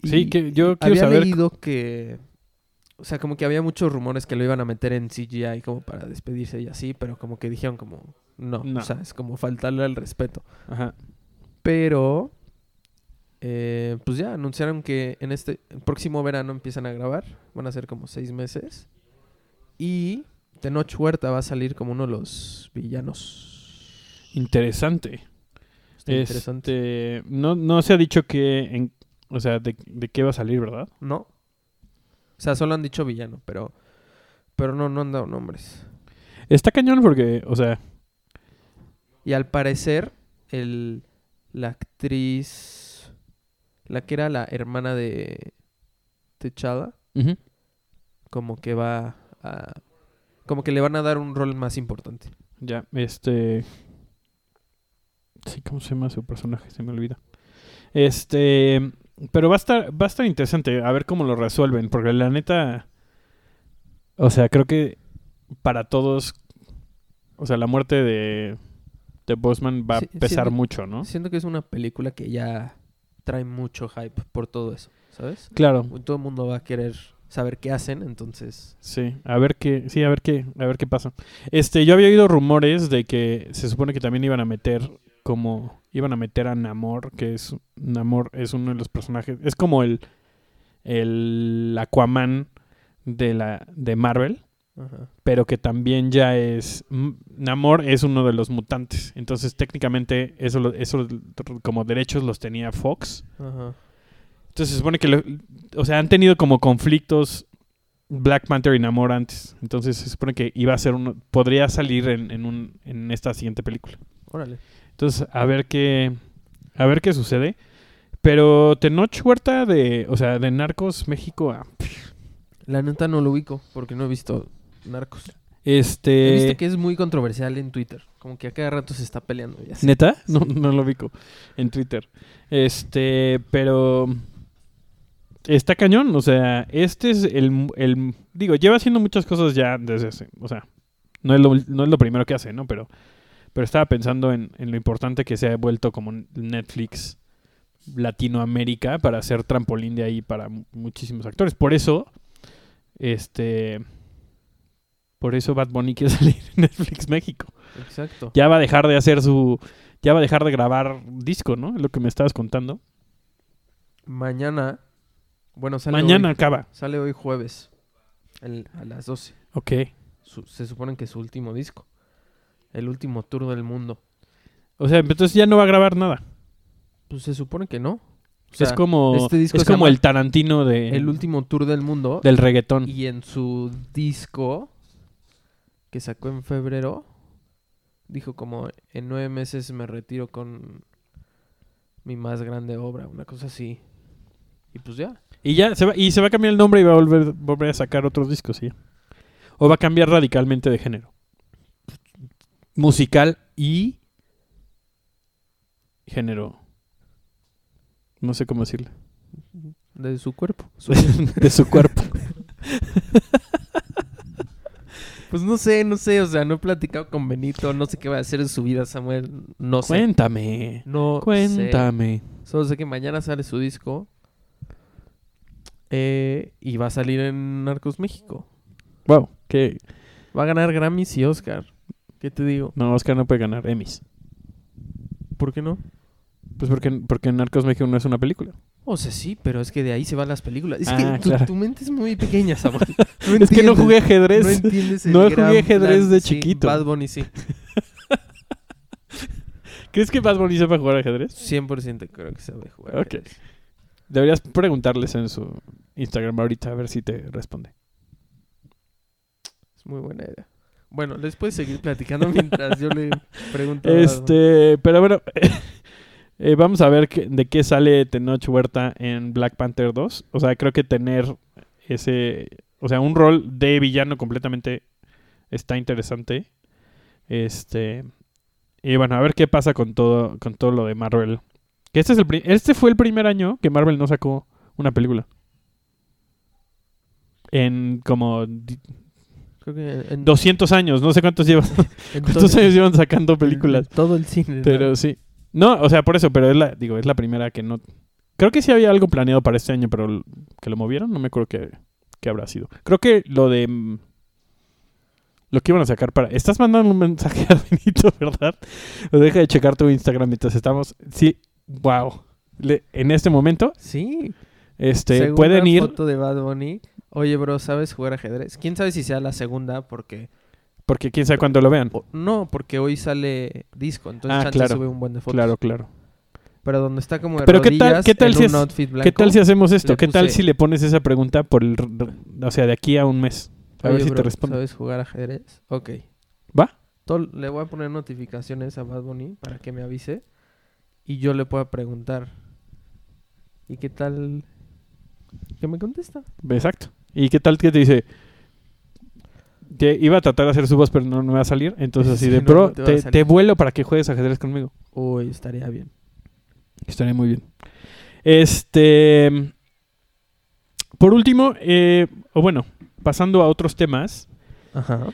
Sí, que yo quiero había saber- leído que o sea, como que había muchos rumores que lo iban a meter en CGI como para despedirse y así, pero como que dijeron como no, No. o sea, es como faltarle al respeto. Ajá. Pero eh, pues ya anunciaron que en este el próximo verano empiezan a grabar, van a ser como seis meses y Tenoch Huerta va a salir como uno de los villanos. Interesante. Está interesante. Este, no, no se ha dicho que en, O sea, de, de qué va a salir, ¿verdad? ¿No? O sea, solo han dicho villano, pero... Pero no, no han dado nombres. Está cañón porque, o sea, Y al parecer, el, la actriz... La que era la hermana de ujú, como que va a... Como que le van a dar un rol más importante. ya, este... Sí, ¿cómo se llama su personaje? Se me olvida. Este... Pero va a estar, va a estar interesante a ver cómo lo resuelven, porque la neta... O sea, creo que para todos... O sea, la muerte de, de Bosman va Sí, a pesar siento- mucho, ¿no? Siento que es una película que ya trae mucho hype por todo eso, ¿sabes? Claro, Todo el mundo va a querer saber qué hacen, entonces... Sí, a ver qué, sí, a ver qué, a ver qué pasa. Este, yo había oído rumores de que se supone que también iban a meter como iban a meter a Namor, que es Namor es uno de los personajes, es como el el Aquaman de la de Marvel, Ajá. pero que también ya es Namor es uno de los mutantes. Entonces, técnicamente eso eso como derechos los tenía Fox. Ajá. Entonces se supone que, lo- o sea, han tenido como conflictos Black Panther y Namor antes. Entonces se supone que iba a ser uno, podría salir en, en, un, en esta siguiente película. Órale. Entonces, a ver qué, a ver qué sucede. Pero Tenoch Huerta de, o sea, de Narcos México a, La neta no lo ubico porque no he visto Narcos. este, He visto que es muy controversial en Twitter. Como que a cada rato se está peleando. Ya. ¿Neta? No, no lo ubico en Twitter. Este, pero está cañón, o sea, este es el, el digo, lleva haciendo muchas cosas ya desde hace, o sea, no es lo, no es lo primero que hace, ¿no? Pero, pero estaba pensando en, en lo importante que se ha vuelto como Netflix Latinoamérica para hacer trampolín de ahí para mu- muchísimos actores. Por eso, este, por eso Bad Bunny quiere (laughs) salir en Netflix México Exacto. ya va a dejar de hacer su ya va a dejar de grabar disco, ¿no? Es lo que me estabas contando. Mañana. Bueno, sale Mañana hoy. acaba. Sale hoy jueves. el- a las 12. Ok. Su- se supone que es su último disco. El último tour del mundo. O sea, entonces ya no va a grabar nada. Pues se supone que no. O sea, es como este disco es como el Tarantino de el último tour del mundo. del reggaetón. Y en su disco que sacó en febrero, dijo como en nueve meses me retiro con mi más grande obra, una cosa así. Y pues ya. Y ya se va y se va a cambiar el nombre y va a volver volver a sacar otros discos, sí. O va a cambiar radicalmente de género. Musical y género. No sé cómo decirle. De (laughs) su cuerpo. de su cuerpo. Pues no sé, no sé, o sea, no he platicado con Benito, no sé qué va a hacer en su vida, Samuel, no sé. Cuéntame. No sé. Cuéntame. Solo sé que mañana sale su disco. Eh, y va a salir en Narcos México. Wow, que Va a ganar Grammys y Oscar. ¿Qué te digo? no, Oscar no puede ganar Emmys. ¿Por qué no? Pues porque, porque Narcos México no es una película. O sea, sí, pero es que de ahí se van las películas. Es Ah, que tu, claro. tu mente es muy pequeña, (laughs) Samuel. es que no jugué ajedrez. No entiendes el No jugué ajedrez plan. de Sí, chiquito. Bad Bunny sí. (laughs) ¿Crees que Bad Bunny sepa jugar ajedrez? 100% creo que sabe jugar. Ok. ajedrez. Deberías preguntarles en su Instagram ahorita a ver si te responde. Es muy buena idea. Bueno, les puedes seguir platicando (laughs) mientras yo le pregunto. Este, pero bueno, (laughs) eh, vamos a ver qué- de qué sale Tenoch Huerta en Black Panther 2. O sea, creo que tener ese, o sea, un rol de villano completamente está interesante. Este, y bueno, a ver qué pasa con todo, con todo lo de Marvel. Que este es el, pri- este fue el primer año que Marvel no sacó una película. En como Creo que en, 200 años, no sé cuántos llevan, (laughs) cuántos años llevan sacando películas. en todo el cine. Pero ¿no? sí. No, o sea, por eso, pero es la, digo, es la primera que no. Creo que sí había algo planeado para este año, pero que lo movieron, no me acuerdo qué, qué habrá sido. Creo que lo de. mm, Lo que iban a sacar para. Estás mandando un mensaje (laughs) a Benito, ¿verdad? Deja de checar tu Instagram mientras estamos. Sí, wow. Le- en este momento, Sí. este, Segunda pueden ir. foto de Bad Bunny. Oye, bro, ¿sabes jugar ajedrez? ¿Quién sabe si sea la segunda? Porque... Porque quién sabe cuándo lo vean. o- no, porque hoy sale disco. Entonces Ah, claro. sube un buen de fotos. Claro, claro. Pero donde está como de Pero ¿qué tal- qué tal si un es- outfit blanco. ¿Qué tal si hacemos esto? ¿Qué tal si le pones esa pregunta por el, o sea, de aquí a un mes? A ver si te responde. ¿Sabes jugar ajedrez? Ok. ¿Va? Todo- le voy a poner notificaciones a Bad Bunny para que me avise. Y yo le pueda preguntar. ¿Y qué tal? Que me contesta. Exacto. ¿Y qué tal que te dice? Que iba a tratar de hacer su voz, pero no, me va a salir. Entonces, así (laughs) Sí, de, no, no te te, salir". te vuelo para que juegues ajedrez conmigo. Uy, estaría bien. Estaría muy bien. Este. Por último, eh, o bueno, pasando a otros temas. Ajá.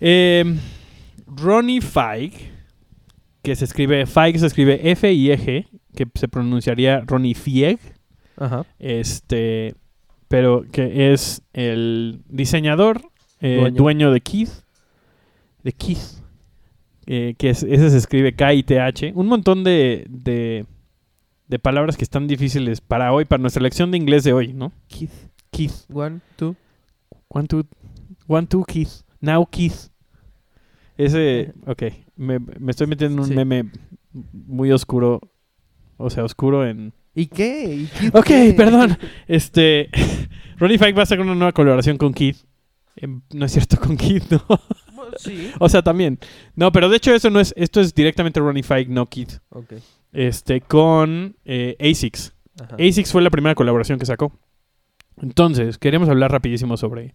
eh, Ronnie Feig, que se escribe, Feig se escribe F-I-E-G, que se pronunciaría Ronnie Fieg. Ajá. este pero que es el diseñador eh, Dueño. dueño. de Keith de Keith eh, que es- ese se escribe K-I-T-H un montón de, de de palabras que están difíciles para hoy para nuestra lección de inglés de hoy ¿no? Keith. Keith One, two. one two one two Keith now Keith ese (laughs) ok me, me estoy metiendo en un Sí. meme muy oscuro o sea oscuro en ¿Y qué? ¿Y Ok, qué? (laughs) perdón. Este. (laughs) Ronnie Fike va a sacar una nueva colaboración con Keith. Em, no es cierto con Keith, ¿no? Sí. o sea, también. No, pero de hecho, eso no es. Esto es directamente Ronnie Fike, no Keith. Ok. Este, con eh, ASICS. Ajá. ASICS fue la primera colaboración que sacó. Entonces, queríamos hablar rapidísimo sobre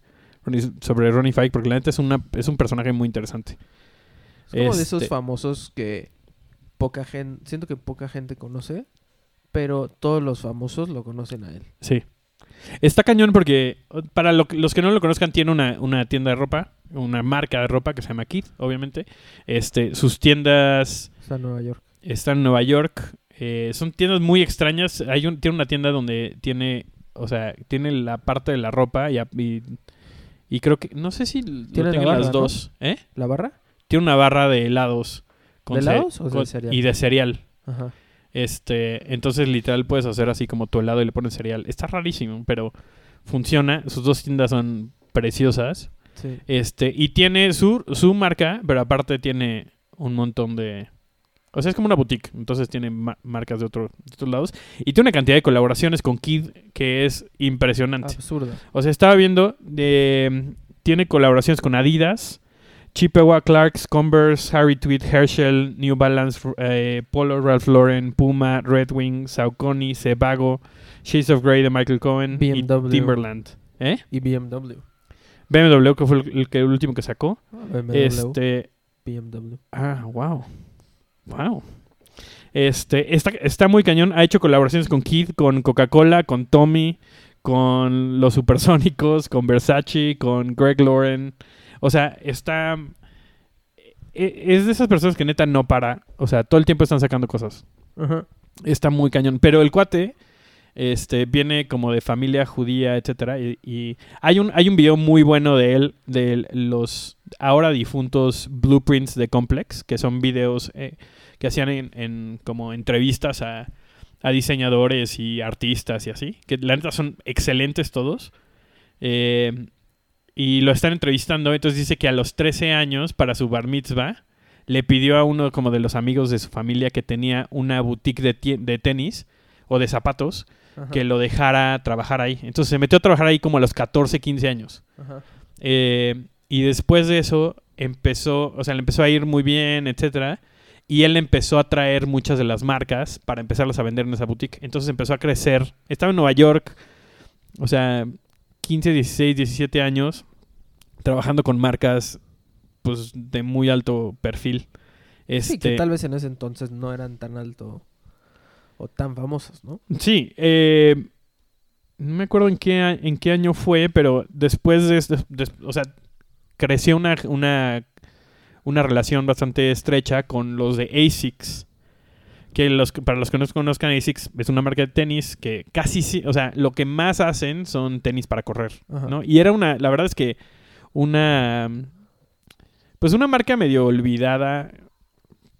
sobre Ronnie Fike, porque la neta es, una, es un personaje muy interesante. Es como de esos Este- famosos que poca gente, siento que poca gente conoce, pero todos los famosos lo conocen a él. Sí. Está cañón porque, para lo los que no lo conozcan, tiene una, una tienda de ropa, una marca de ropa que se llama Kid, obviamente. Este, sus tiendas Está en Nueva York. están en Nueva York. eh, son tiendas muy extrañas. Hay un, tiene una tienda donde tiene, o sea, tiene la parte de la ropa y, y creo que, no sé si lo Tiene la barra, las ¿no? dos. ¿eh? ¿La barra? Tiene una barra de helados. ¿De helados o de cereal? Y de cereal. Ajá. Este, entonces literal puedes hacer así como tu helado y le pones cereal. Está rarísimo, pero funciona. Sus dos tiendas son preciosas. Sí. Este, y tiene su, su marca, pero aparte tiene un montón de. O sea, es como una boutique. Entonces tiene ma- marcas de, otro- de otros lados. Y tiene una cantidad de colaboraciones con Kid que es impresionante. Absurda. O sea, estaba viendo. de- tiene colaboraciones con Adidas, Chippewa, Clarks, Converse, Harry Tweed, Herschel, New Balance, eh, Polo, Ralph Lauren, Puma, Red Wing, Saucony, Sebago, Shades of Grey de Michael Cohen BMW. y Timberland. ¿Eh? Y BMW. BMW, que fue el, el que- el último que sacó. BMW. Este. BMW. Ah, wow. Wow. Este, está, está muy cañón. Ha hecho colaboraciones con Kid, con Coca-Cola, con Tommy, con los Supersónicos, con Versace, con Greg Lauren. O sea, está. e- Es de esas personas que neta no para. O sea, todo el tiempo están sacando cosas. Ajá. Está muy cañón. Pero el cuate. Este, viene como de familia judía, etcétera, y, hay un hay un video muy bueno de él de los ahora difuntos blueprints de Complex, que son videos eh, que hacían en, como entrevistas a, diseñadores y artistas y así, que la neta son excelentes todos. Eh, y lo están entrevistando, entonces dice que a los 13 años, para su bar mitzvah, le pidió a uno como de los amigos de su familia que tenía una boutique de, de tenis o de zapatos, Ajá. que lo dejara trabajar ahí. Entonces se metió a trabajar ahí como a los 14, 15 años. Ajá. Eh, y después de eso empezó, o sea, le empezó a ir muy bien, etcétera. Y él empezó a traer muchas de las marcas para empezarlas a vender en esa boutique. Entonces empezó a crecer. Estaba en Nueva York, o sea, 15, 16, 17 años, trabajando con marcas pues de muy alto perfil. Sí, Este, que tal vez en ese entonces no eran tan alto o tan famosos, ¿no? Sí, eh, no me acuerdo en qué, en qué año fue, pero después de, de- de- o sea, creció una, una, una relación bastante estrecha con los de ASICS. Que los, para los que no conozcan, ASICS es una marca de tenis que casi sí, o sea, lo que más hacen son tenis para correr, Ajá. ¿no? Y era una, la verdad es que una, pues una marca medio olvidada,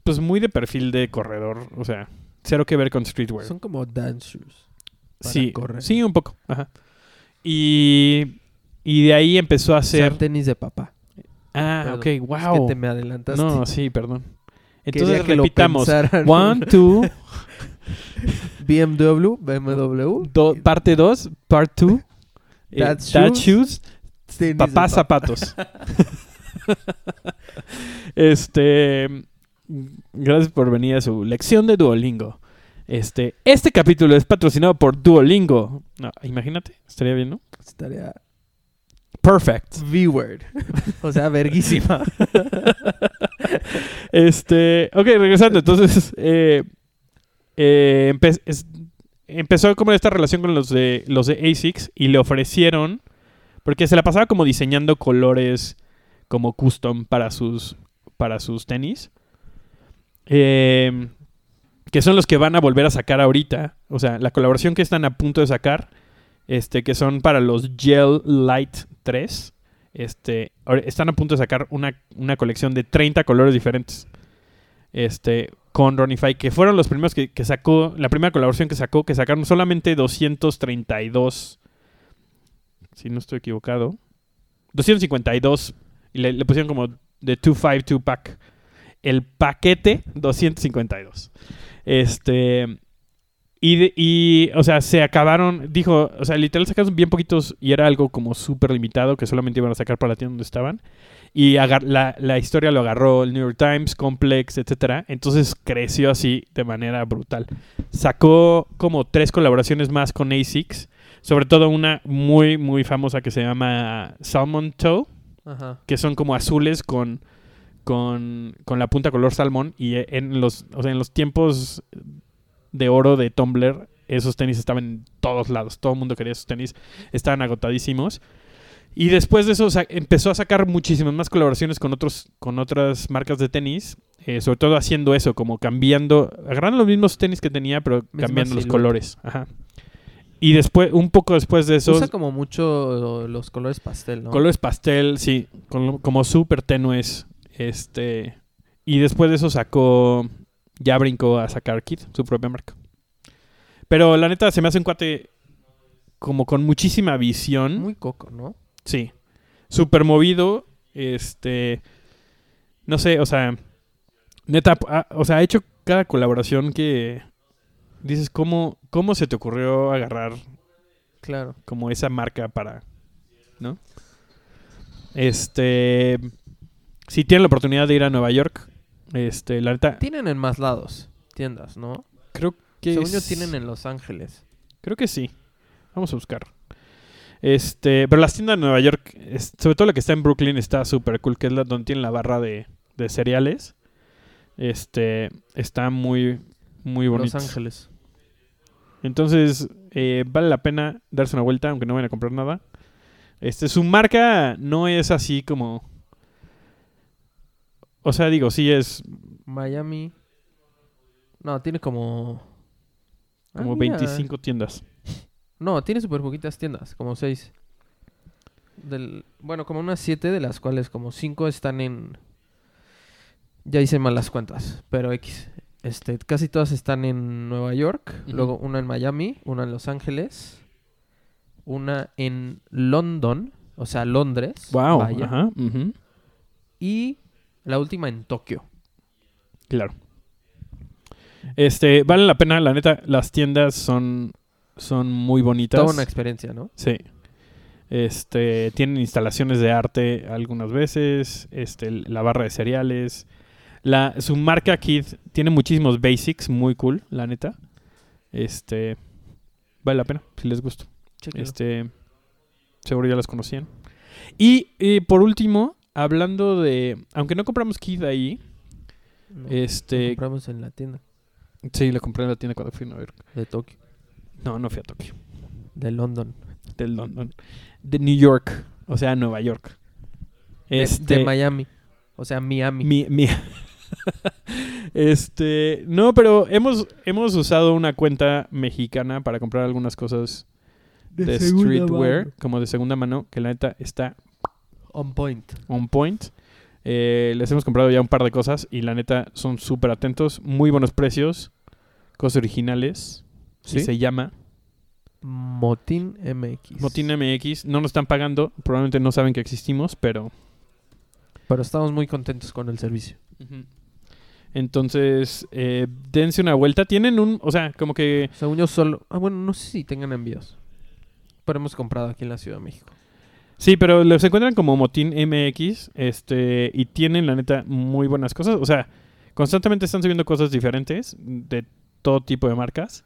pues muy de perfil de corredor, o sea, cero que ver con streetwear. Son como dance shoes. para Sí, correr. sí, un poco. Ajá. Y, y de ahí empezó a hacer... tenis de papá. Ah, Perdón, ok, Es wow. que te me adelantaste. No, sí, perdón. Quería Entonces que lo repitamos. pensaran. One, two. (laughs) BMW, BMW. Do- parte 2, part 2. (laughs) Dad Dad shoes. shoes, papá zapatos. (laughs) este. Gracias por venir a su lección de Duolingo. Este, este capítulo es patrocinado por Duolingo. No, imagínate, estaría bien, ¿no? Estaría Perfect. V-word. (laughs) o sea, verguísima. (laughs) Este, ok, regresando, entonces eh, eh, empe- es- empezó como esta relación con los de los de ASICS y le ofrecieron porque se la pasaba como diseñando colores como custom para sus para sus tenis. Eh, que son los que van a volver a sacar ahorita, o sea, la colaboración que están a punto de sacar, este que son para los Gel Light 3. Este, están a punto de sacar una, una colección de 30 colores diferentes. Este, con Ronify, que fueron los primeros que, que sacó, la primera colaboración que sacó, que sacaron solamente 232, si no estoy equivocado, 252, y le, le pusieron como de 252 pack. El paquete 252. Este, y, y, o sea, se acabaron, dijo, o sea, literal sacaron bien poquitos y era algo como súper limitado que solamente iban a sacar para la tienda donde estaban. Y la, la historia lo agarró el New York Times, Complex, etcétera. Entonces creció así de manera brutal. Sacó como tres colaboraciones más con ASICS. Sobre todo una muy, muy famosa que se llama Salmon Toe Ajá. que son como azules con, con, con la punta color salmón. Y e- en los, o sea, en los tiempos de oro de Tumblr, esos tenis estaban en todos lados. Todo el mundo quería esos tenis. Estaban agotadísimos. Y después de eso empezó a sacar muchísimas más colaboraciones con otros con otras marcas de tenis. eh, sobre todo haciendo eso, como cambiando, agarrando los mismos tenis que tenía, pero cambiando los colores. Ajá. Y después, un poco después de eso, Usa como mucho los colores pastel, ¿no? Colores pastel, sí, como súper tenues. Este. Y después de eso sacó. Ya brincó a sacar Kid, su propia marca. Pero la neta se me hace un cuate como con muchísima visión. Muy coco, ¿no? Sí. Súper movido. Este. No sé, o sea. Neta, ha- o sea, ha hecho cada colaboración que. Dices, ¿cómo, ¿cómo se te ocurrió agarrar Claro. como esa marca para, ¿no? Este, si tienen la oportunidad de ir a Nueva York, este, la neta, Tienen en más lados tiendas, ¿no? creo que Según yo tienen en Los Ángeles. creo que sí. Vamos a buscar. Este, pero las tiendas de Nueva York, es- sobre todo la que está en Brooklyn, está súper cool, que es la donde tienen la barra de, de cereales. Este, está muy, muy bonito. Los Ángeles. Entonces, eh, vale la pena darse una vuelta, aunque no vayan a comprar nada. Este, su marca no es así como. O sea, digo, sí es Miami. No, tiene como. Ah, como mira. 25 tiendas. No, tiene súper poquitas tiendas, como seis. Del, bueno, como unas siete, de las cuales como cinco están en... Ya hice mal las cuentas, pero X. Este, casi todas están en Nueva York, luego una en Miami, una en Los Ángeles, una en London, o sea, Londres. Wow. vaya, Y la última en Tokio. Claro. Este, vale la pena, la neta, las tiendas son, son muy bonitas. Toda una experiencia, ¿no? Sí. Este, tienen instalaciones de arte algunas veces, este, la barra de cereales. La, su marca Kid tiene muchísimos basics, muy cool, la neta. Este, vale la pena, si les gusta. Este, seguro ya las conocían. Y eh, por último, hablando de, aunque no compramos Kid ahí, No, lo este, compramos en la tienda sí, lo compré en la tienda cuando fui a Nueva York. de Tokio, No, no fui a Tokio, de London. de London, de New York, o sea, Nueva York. De- Este, de Miami. O sea, Miami. Mi, mi- (laughs) este, no, pero hemos, hemos usado una cuenta mexicana para comprar algunas cosas de, streetwear, como de segunda mano, que la neta está On point. on point. Eh, les hemos comprado ya un par de cosas y la neta son súper atentos, muy buenos precios, cosas originales. Y ¿Sí? se llama Motín MX. Motín MX. No nos están pagando, probablemente no saben que existimos, pero Pero estamos muy contentos con el servicio. Entonces, eh, dense una vuelta. Tienen un, o sea, como que Según yo solo... Ah, bueno, no sé si tengan envíos. Pero hemos comprado aquí en la Ciudad de México. Sí, pero los encuentran como Motín MX, este, y tienen la neta muy buenas cosas. O sea, constantemente están subiendo cosas diferentes de todo tipo de marcas.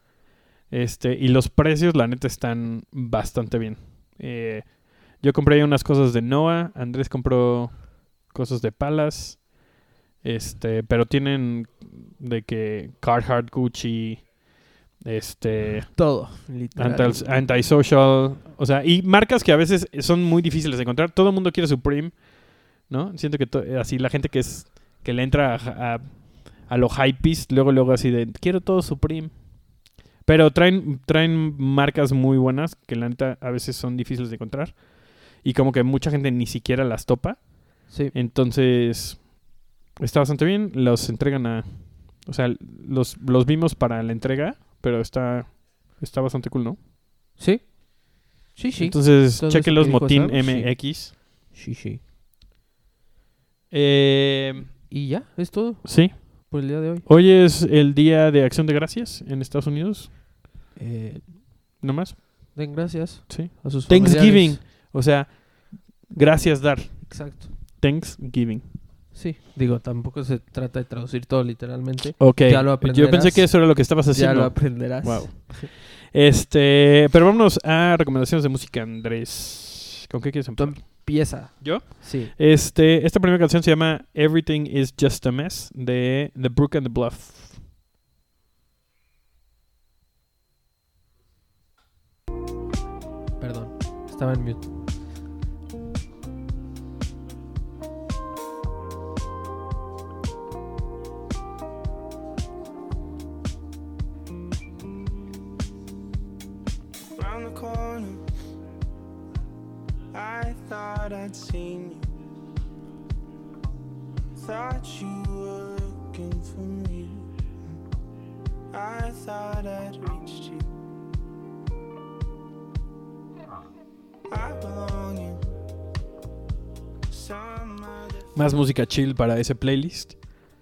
Este, y los precios, la neta, están bastante bien. Eh, yo compré unas cosas de Noah, Andrés compró cosas de Palas. Este, pero tienen de que Carhartt, Gucci, este, Todo, literal. Anti- Antisocial, o sea, y marcas que a veces son muy difíciles de encontrar. Todo el mundo quiere Supreme, ¿no? Siento que to- así la gente que es que le entra a, a, a lo hypebeast, luego luego así de quiero todo Supreme. Pero traen traen marcas muy buenas que la neta a veces son difíciles de encontrar y como que mucha gente ni siquiera las topa. Sí. Entonces, está bastante bien. Los entregan a. O sea, los, los vimos para la entrega, pero está, está bastante cool, ¿no? Sí. Sí, sí. Entonces, Todo chequen eso los que dijo Motín Sam, sí. MX. Sí, sí. Eh, Y ya, es todo sí. por el día de hoy. Hoy es el Día de Acción de Gracias en Estados Unidos. Eh, ¿No más? den gracias Sí. a sus Thanksgiving. familiares. O sea, gracias dar. Exacto. Thanksgiving. Sí. Digo, tampoco se trata de traducir todo literalmente. Ok. Ya lo Yo aprenderás. pensé que eso era lo que estabas Ya haciendo. lo aprenderás. Wow. (laughs) Este, pero vámonos a recomendaciones de música, Andrés. ¿Con qué quieres empezar? Empieza. ¿Yo? Sí. Este, esta primera canción se llama Everything is Just a Mess de The Brook and the Bluff. Perdón. Estaba en mute. Thought I'd seen you. Thought you were looking for me. I thought I'd reached you. I belong in some other Más música chill para ese playlist.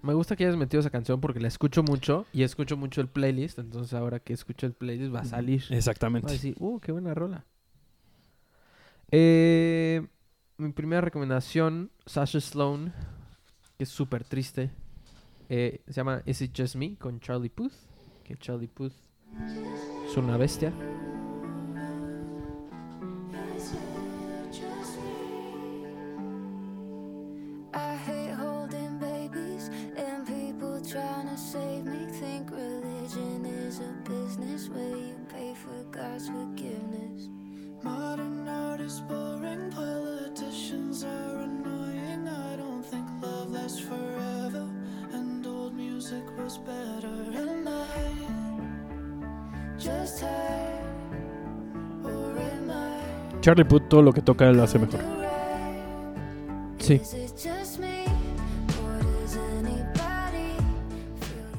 Me gusta que hayas metido esa canción porque la escucho mucho y escucho mucho el playlist. Entonces ahora que escucho el playlist va a salir. Va a Exactamente. decir, uh, qué buena rola. Eh, mi primera recomendación, Sasha Sloan, que es súper triste. eh, se llama Is It Just Me con Charlie Puth. Que Charlie Puth es una bestia. Charlie Puth todo lo que toca lo hace mejor. Sí.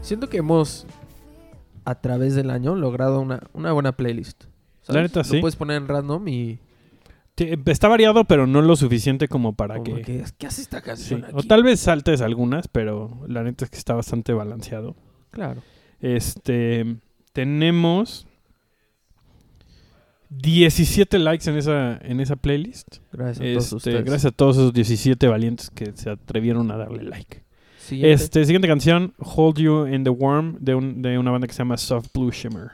Siento que hemos, a través del año, logrado una, una buena playlist. La neta, Lo sí. puedes poner en random y... Está variado, pero no lo suficiente como para como que... que, ¿Qué hace esta sí. O tal vez saltes algunas, pero la neta es que está bastante balanceado. Claro. Este, tenemos 17 likes en esa, en esa playlist. Gracias a todos Este, ustedes. gracias a todos esos 17 valientes que se atrevieron a darle like. Siguiente. Este, siguiente canción, Hold You in the Warm, de, un- de una banda que se llama Soft Blue Shimmer.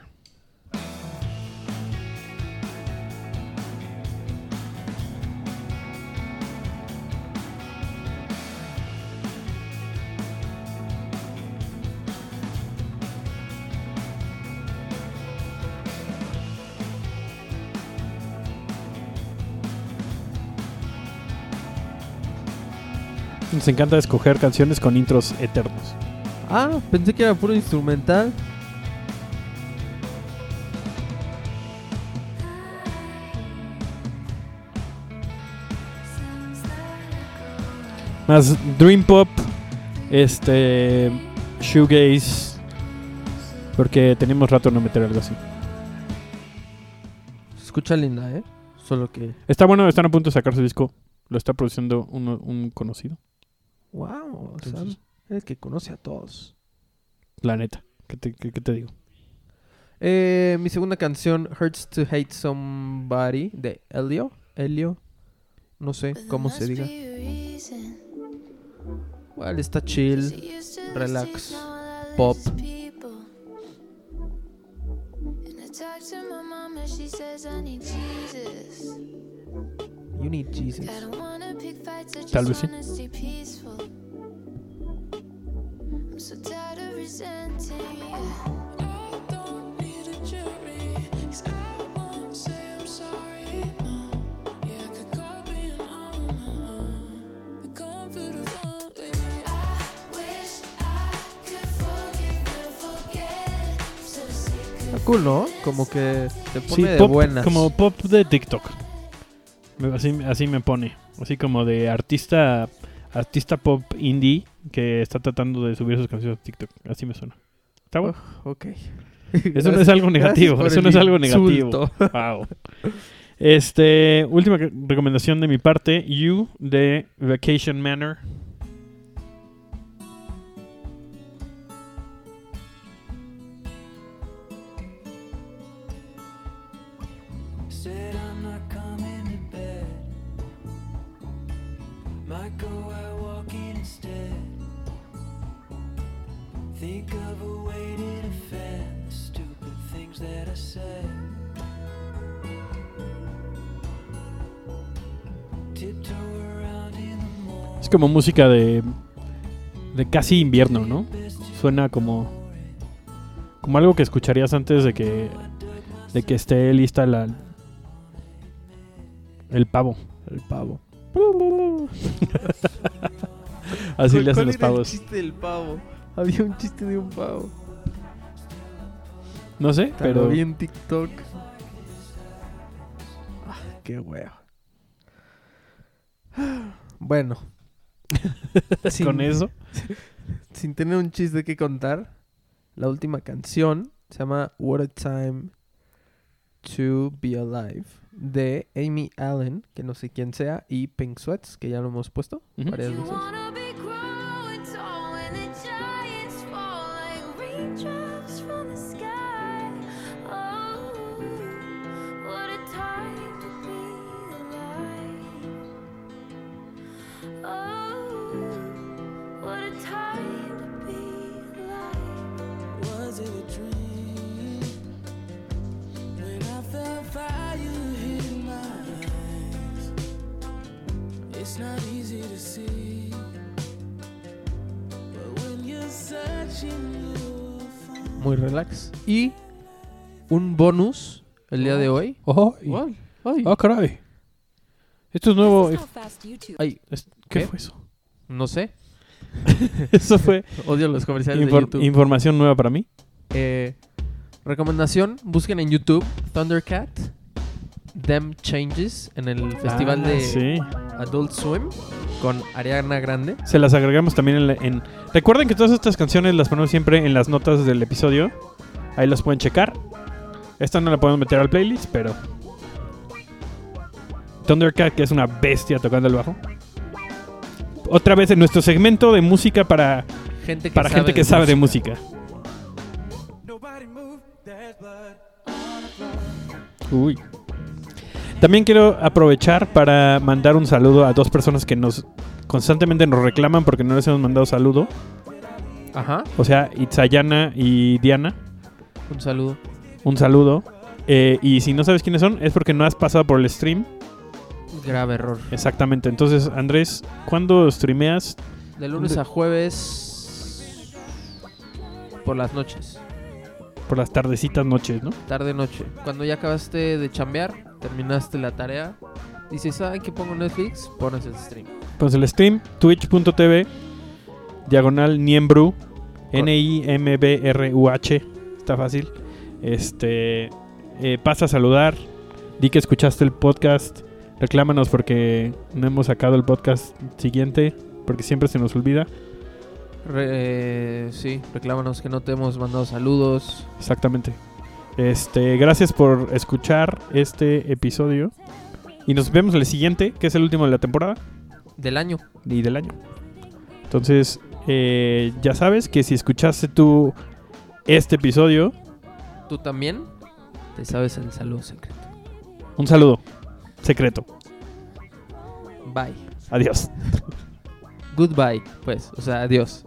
Nos encanta escoger canciones con intros eternos. Ah, pensé que era puro instrumental. Más Dream Pop, este, Shoegaze, porque teníamos rato de no meter algo así. Se escucha linda, ¿eh? Solo que... Está bueno, están a punto de sacar su disco. Lo está produciendo uno- un conocido. Wow, Entonces- Sam. El que conoce a todos. La neta. ¿Qué te, qué- qué te digo? Eh, mi segunda canción, Hurts to Hate Somebody, de Elio. Elio. No sé cómo se diga. Well, está chill. relax, pop. You need Jesus. Tal vez sí. Cool, ¿no? Como que te Sí, pone de pop, buenas. como pop de TikTok. Así, así me pone. Así como de artista artista pop indie que está tratando de subir sus canciones a TikTok. Así me suena. Está bueno. Ok. Eso no es algo negativo. Eso no es algo negativo. Wow. Este, última recomendación de mi parte, You de Vacation Manor. Como música de de casi invierno, ¿no? Suena como como algo que escucharías antes de que de que esté lista la el pavo. El pavo. (laughs) Así ¿Cuál- le hacen los era el pavos. chiste del pavo? Había un chiste de un pavo. No sé, Pero pero vi en TikTok. Ah, qué huevo. Bueno. (laughs) sin, con eso (laughs) sin tener un chiste que contar, la última canción se llama What a Time to Be Alive de Amy Allen, que no sé quién sea, y Pink Sweats, que ya lo hemos puesto varias You veces. Muy relax. Y un bonus el día de hoy. Oh, y- Ay, ay. ah, caray. Esto es nuevo. This is how fast YouTube Ay, Es- ¿Qué, ¿Qué? fue eso? no sé. (laughs) Eso fue (laughs) Odio los comerciales de infor- YouTube. información nueva para mí. Eh, recomendación, busquen en YouTube Thundercat, Them Changes, en el festival Ah, de Sí. Adult Swim con Ariana Grande. Se las agregamos también en, la- en- Recuerden que todas estas canciones las ponemos siempre en las notas del episodio. Ahí las pueden checar. Esta no la podemos meter al playlist, pero... Thundercat, que es una bestia tocando el bajo. Otra vez en nuestro segmento de música para, Gente que para sabe gente que de sabe de música. música. También quiero aprovechar para mandar un saludo a dos personas que nos constantemente nos reclaman porque no les hemos mandado saludo. Ajá, O sea, Itzayana y Diana. un saludo. Un saludo. Eh, y si no sabes quiénes son, es porque no has pasado por el stream. Grave error. Exactamente. Entonces, Andrés, ¿cuándo streameas? De lunes a jueves por las noches, Por las tardecitas noches, ¿no? tarde noche. Cuando ya acabaste de chambear, terminaste la tarea, dices, ay, que pongo Netflix, pones el stream. Pues el stream, twitch.tv, diagonal Niembru, N-I-M-B-R-U-H, está fácil. Este, eh, pasa a saludar, di que escuchaste el podcast, reclámanos porque no hemos sacado el podcast siguiente, porque siempre se nos olvida. Re- eh, sí, reclámanos que no te hemos mandado saludos. Exactamente. Este, gracias por escuchar este episodio. Y nos vemos en el siguiente, que es el último de la temporada Del año. y del año. Entonces, Eh, ya sabes que si escuchaste tú este episodio, Tú también te sabes el saludo secreto. un saludo secreto. Bye. Adiós. Goodbye, pues. O sea, adiós.